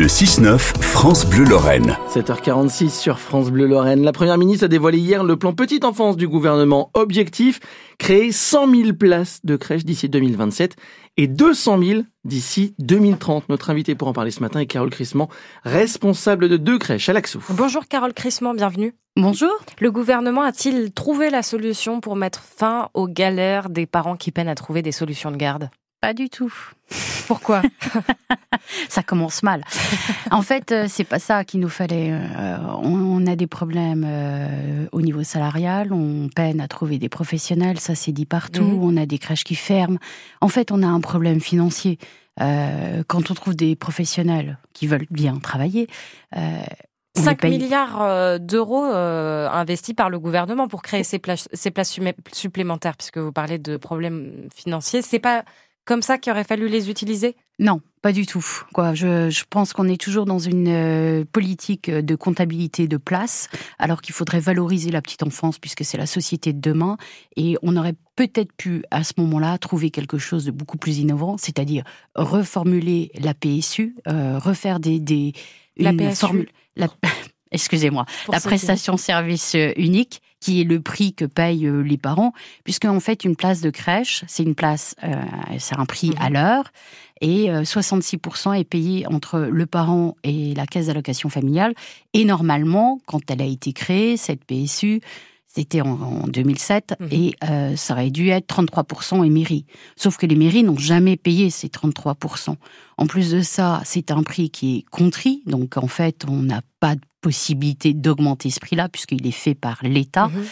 Le 6-9, France Bleu Lorraine. 7h46 sur France Bleu Lorraine. La première ministre a dévoilé hier le plan petite enfance du gouvernement. Objectif, créer 100 000 places de crèche d'ici 2027 et 200 000 d'ici 2030. Notre invité pour en parler ce matin est Carole Crissement, responsable de deux crèches à Laxou. Bonjour Carole Crissement, bienvenue. Bonjour. Le gouvernement a-t-il trouvé la solution pour mettre fin aux galères des parents qui peinent à trouver des solutions de garde? Pas du tout. Pourquoi? Ça commence mal. En fait, euh, c'est pas ça qu'il nous fallait. Euh, on a des problèmes euh, au niveau salarial, on peine à trouver des professionnels, ça c'est dit partout. Mhm. On a des crèches qui ferment. En fait, on a un problème financier. Quand on trouve des professionnels qui veulent bien travailler, euh, on les 5 paye- milliards d'euros investis par le gouvernement pour créer ces places, ces places supplémentaires, puisque vous parlez de problèmes financiers. C'est pas comme ça qu'il aurait fallu les utiliser? Non, pas du tout. Quoi, je, je pense qu'on est toujours dans une euh, politique de comptabilité de place, alors qu'il faudrait valoriser la petite enfance puisque c'est la société de demain. Et on aurait peut-être pu à ce moment-là trouver quelque chose de beaucoup plus innovant, c'est-à-dire reformuler la PSU, euh, refaire des, des La une PSU. formule. La, excusez-moi, la qui- prestation service euh, unique, qui est le prix que payent euh, les parents, puisque en fait une place de crèche, c'est une place, euh, c'est un prix à l'heure, et euh, 66% est payé entre le parent et la caisse d'allocation familiale. Et normalement, quand elle a été créée, cette PSU, c'était en, en 2007, Mhm. et euh, ça aurait dû être 33% et mairies. Sauf que les mairies n'ont jamais payé ces 33%. En plus de ça, c'est un prix qui est contrit, donc en fait, on n'a pas de possibilité d'augmenter ce prix-là, puisqu'il est fait par l'État. Mhm.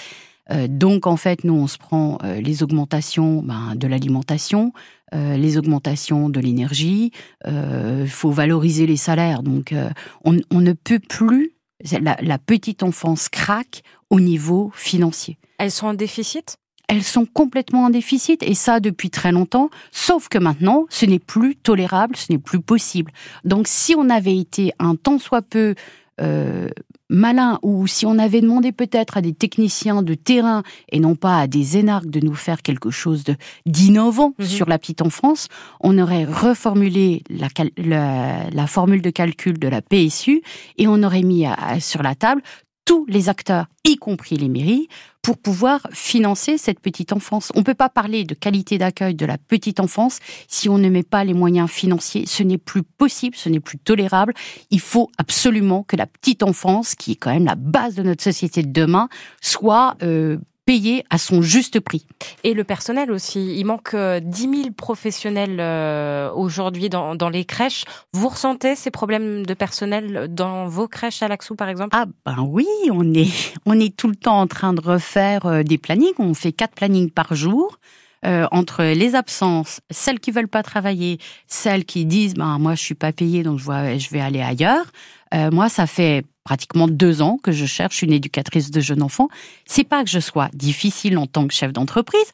Euh, donc en fait, nous, on se prend euh, les augmentations ben, de l'alimentation, euh, les augmentations de l'énergie. Il faut valoriser les salaires. Donc euh, on, on ne peut plus. La, la petite enfance craque au niveau financier. Elles sont en déficit? Elles sont complètement en déficit et ça depuis très longtemps. Sauf que maintenant, ce n'est plus tolérable, ce n'est plus possible. Donc si on avait été un tant soit peu euh, malin ou si on avait demandé peut-être à des techniciens de terrain et non pas à des énarques de nous faire quelque chose d'innovant Mhm. sur la petite enfance, on aurait reformulé la, cal- la, la formule de calcul de la PSU et on aurait mis à- à- sur la table tous les acteurs, y compris les mairies, pour pouvoir financer cette petite enfance. On ne peut pas parler de qualité d'accueil de la petite enfance si on ne met pas les moyens financiers. Ce n'est plus possible, ce n'est plus tolérable. Il faut absolument que la petite enfance, qui est quand même la base de notre société de demain, soit euh, payée à son juste prix. Et le personnel aussi. Il manque euh, 10 000 professionnels euh, aujourd'hui dans, dans les crèches. Vous ressentez ces problèmes de personnel dans vos crèches à Laxou, par exemple? Ah ben oui, on est, on est tout le temps en train de refaire euh, des plannings. On fait quatre plannings par jour. Euh, entre les absences, celles qui veulent pas travailler, celles qui disent ben moi je suis pas payée donc je, vois, je vais aller ailleurs. Euh, moi ça fait pratiquement deux ans que je cherche une éducatrice de jeunes enfants. C'est pas que je sois difficile en tant que chef d'entreprise,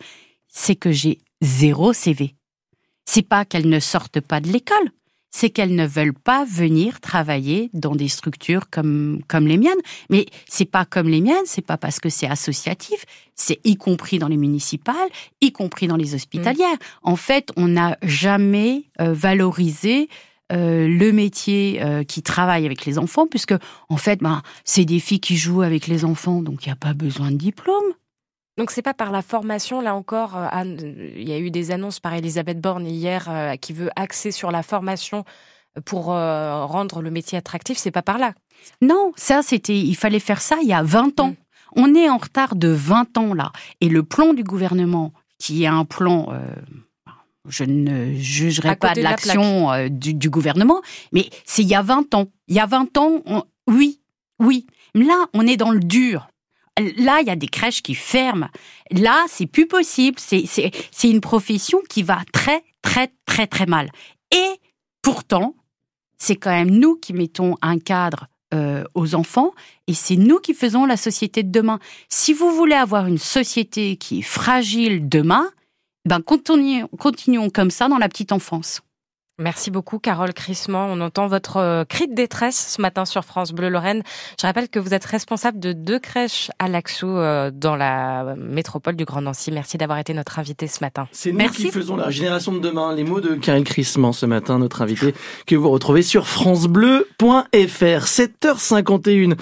c'est que j'ai zéro CV. C'est pas qu'elles ne sortent pas de l'école, c'est qu'elles ne veulent pas venir travailler dans des structures comme, comme les miennes. Mais c'est pas comme les miennes, c'est pas parce que c'est associatif, c'est y compris dans les municipales, y compris dans les hospitalières. En fait, on n'a jamais euh, valorisé euh, le métier euh, qui travaille avec les enfants, puisque en fait, ben, c'est des filles qui jouent avec les enfants, donc il n'y a pas besoin de diplôme. Donc c'est pas par la formation, là encore, euh, Anne, il y a eu des annonces par Elisabeth Borne hier euh, qui veut axer sur la formation pour euh, rendre le métier attractif, c'est pas par là. Non, ça, c'était, il fallait faire ça il y a 20 ans. Mm. On est en retard de 20 ans là. Et le plan du gouvernement, qui est un plan, euh, je ne jugerai pas de de la l'action du, du gouvernement, mais c'est il y a 20 ans. Il y a 20 ans, on- oui, oui. Là, on est dans le dur. Là, il y a des crèches qui ferment. Là, c'est plus possible. C'est, une profession qui va très, très, très, très mal. Et pourtant, c'est quand même nous qui mettons un cadre euh, aux enfants et c'est nous qui faisons la société de demain. Si vous voulez avoir une société qui est fragile demain, ben continuons, continuons comme ça dans la petite enfance. Merci beaucoup, Carole Crissement. On entend votre euh, cri de détresse ce matin sur France Bleu Lorraine. Je rappelle que vous êtes responsable de deux crèches à Laxou euh, dans la métropole du Grand Nancy. Merci d'avoir été notre invité ce matin. C'est nous qui faisons la génération de demain. Les mots de Carole Crissement ce matin, notre invité, que vous retrouvez sur FranceBleu.fr. 7h51.